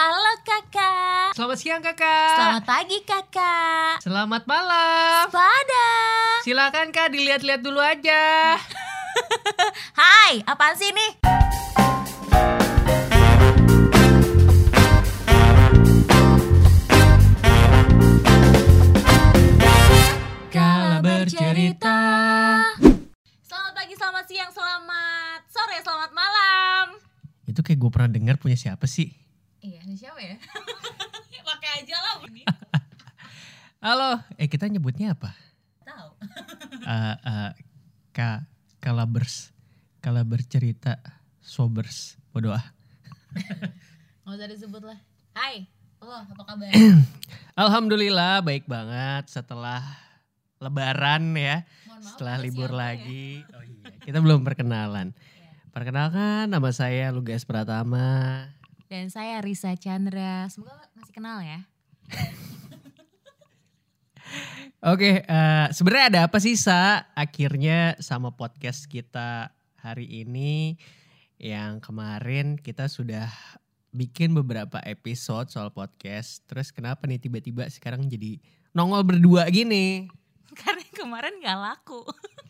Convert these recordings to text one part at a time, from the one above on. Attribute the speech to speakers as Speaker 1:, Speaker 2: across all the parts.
Speaker 1: Halo kakak.
Speaker 2: Selamat siang kakak.
Speaker 1: Selamat pagi kakak.
Speaker 2: Selamat malam.
Speaker 1: Pada.
Speaker 2: Silakan kak dilihat-lihat dulu aja.
Speaker 1: Hai, apaan sih nih?
Speaker 2: Kala bercerita.
Speaker 1: Selamat pagi, selamat siang, selamat sore, selamat malam.
Speaker 2: Itu kayak gue pernah dengar punya siapa sih?
Speaker 1: Siapa ya? Pakai aja lah ini.
Speaker 2: Halo, eh kita nyebutnya apa?
Speaker 1: Tahu.
Speaker 2: Eh eh, ka kalabers, kala bercerita, sobers, bodoh ah.
Speaker 1: Gak usah disebut lah. Hai, lo apa kabar?
Speaker 2: Alhamdulillah baik banget setelah Lebaran ya,
Speaker 1: maaf,
Speaker 2: setelah libur
Speaker 1: ya?
Speaker 2: lagi. Oh iya, kita belum perkenalan. Perkenalkan nama saya Lugas Pratama.
Speaker 1: Dan saya Risa Chandra. Semoga masih kenal ya.
Speaker 2: Oke, eh, sebenarnya ada apa sih Sa? Akhirnya sama podcast kita hari ini yang kemarin kita sudah bikin beberapa episode soal podcast. Terus kenapa nih tiba-tiba sekarang jadi nongol berdua gini?
Speaker 1: Karena kemarin gak laku.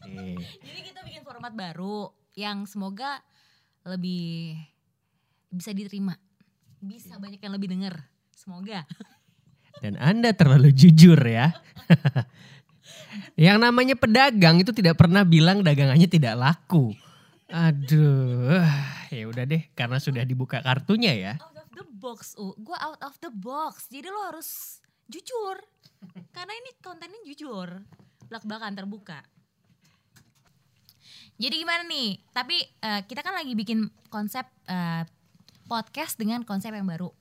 Speaker 2: Oke.
Speaker 1: Jadi kita bikin format baru yang semoga lebih bisa diterima. Bisa banyak yang lebih denger. Semoga.
Speaker 2: Dan Anda terlalu jujur ya. yang namanya pedagang itu tidak pernah bilang dagangannya tidak laku. Aduh, ya udah deh karena sudah dibuka kartunya ya.
Speaker 1: Out of the box, U. Gue out of the box. Jadi lo harus jujur. Karena ini kontennya jujur. Belak-belakan terbuka. Jadi gimana nih? Tapi eh, kita kan lagi bikin konsep eh, podcast dengan konsep yang baru.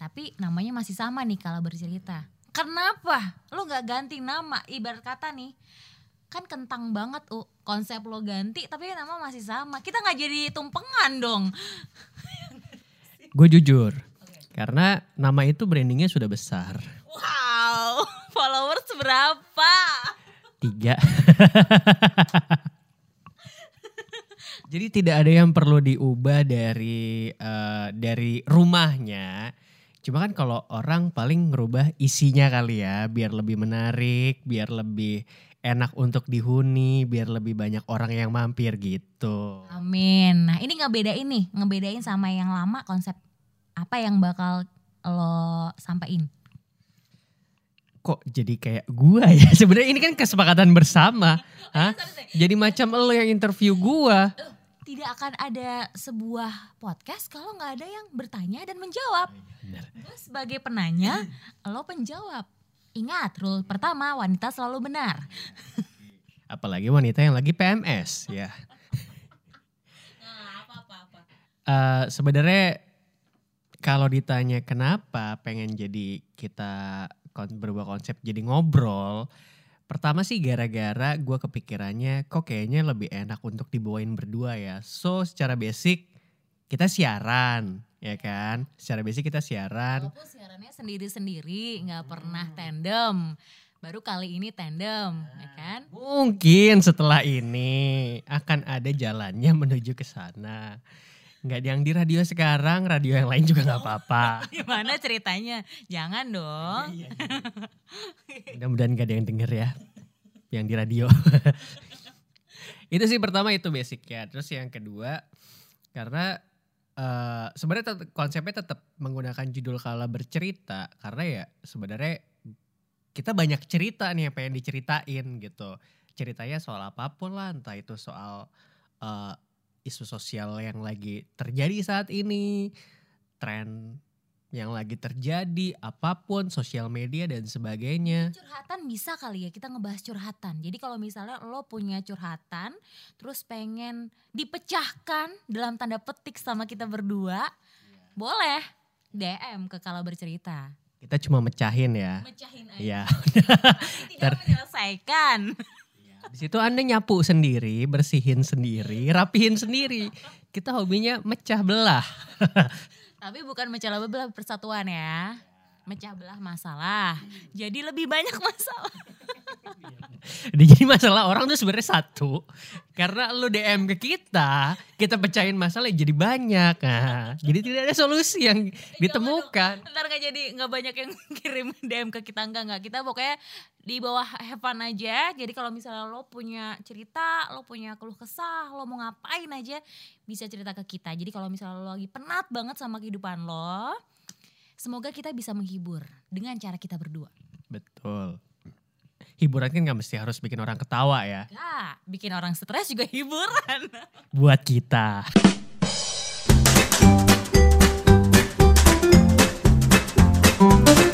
Speaker 1: Tapi namanya masih sama nih kalau bercerita. Kenapa? Lo gak ganti nama? Ibarat kata nih, kan kentang banget U. Konsep lo ganti tapi nama masih sama. Kita nggak jadi tumpengan dong.
Speaker 2: Gue jujur, karena nama itu brandingnya sudah besar.
Speaker 1: Wow, followers berapa?
Speaker 2: Tiga. Jadi tidak ada yang perlu diubah dari eh, dari rumahnya. Cuma kan kalau orang paling ngerubah isinya kali ya, biar lebih menarik, biar lebih enak untuk dihuni, biar lebih banyak orang yang mampir gitu.
Speaker 1: Amin. Nah ini ngebedain nih, ngebedain sama yang lama konsep apa yang bakal lo sampaikan.
Speaker 2: Kok jadi kayak gua ya? Sebenarnya ini kan kesepakatan bersama. Hah? Jadi macam lo yang interview gua.
Speaker 1: Tidak akan ada sebuah podcast kalau nggak ada yang bertanya dan menjawab.
Speaker 2: Benar.
Speaker 1: Gue sebagai penanya, lo penjawab. Ingat, rule pertama wanita selalu benar.
Speaker 2: Apalagi wanita yang lagi PMS ya. Eh, sebenarnya kalau ditanya kenapa pengen jadi kita kon- berubah konsep jadi ngobrol, pertama sih gara-gara gue kepikirannya kok kayaknya lebih enak untuk dibawain berdua ya. So secara basic kita siaran ya kan, secara basic kita siaran.
Speaker 1: Walaupun siarannya sendiri-sendiri, nggak pernah tandem. Baru kali ini tandem, ya kan?
Speaker 2: Mungkin setelah ini akan ada jalannya menuju ke sana. Nggak yang di radio sekarang, radio yang lain juga nggak apa-apa.
Speaker 1: Gimana ceritanya? Jangan dong.
Speaker 2: Mudah-mudahan gak ada yang denger ya. Yang di radio. itu sih pertama itu basicnya. Terus yang kedua karena eh sebenarnya tet- konsepnya tetap menggunakan judul kala bercerita karena ya sebenarnya kita banyak cerita nih yang pengen diceritain gitu. Ceritanya soal apa pun lah, entah itu soal eh, isu sosial yang lagi terjadi saat ini, tren yang lagi terjadi, apa pun, sosial media dan sebagainya.
Speaker 1: Curhatan bisa kali ya kita ngebahas curhatan. Jadi kalau misalnya lo punya curhatan, terus pengen dipecahkan dalam tanda petik sama kita berdua, boleh DM ke kalau bercerita.
Speaker 2: Kita cuma mecahin ya.
Speaker 1: Mecahin aja.
Speaker 2: Iya.
Speaker 1: Tapi tidak menyelesaikan.
Speaker 2: Di situ Anda nyapu sendiri, bersihin sendiri, rapihin sendiri. Kita hobinya mecah belah.
Speaker 1: Tapi bukan mecah belah persatuan ya. Mecah belah masalah. Jadi lebih banyak masalah.
Speaker 2: Jadi masalah orang tuh sebenarnya satu. Karena lu DM ke kita, kita pecahin masalah jadi banyak. Nah, jadi tidak ada solusi yang ditemukan.
Speaker 1: Ntar gak jadi nggak banyak yang kirim DM ke kita enggak enggak. Kita pokoknya di bawah fun aja. Jadi kalau misalnya lo punya cerita, lo punya keluh kesah, lo mau ngapain aja bisa cerita ke kita. Jadi kalau misalnya lo lagi penat banget sama kehidupan lo, semoga kita bisa menghibur dengan cara kita berdua.
Speaker 2: Betul. Hiburan kan gak mesti harus bikin orang ketawa ya.
Speaker 1: Ya, bikin orang stres juga hiburan.
Speaker 2: Buat kita.
Speaker 3: Thank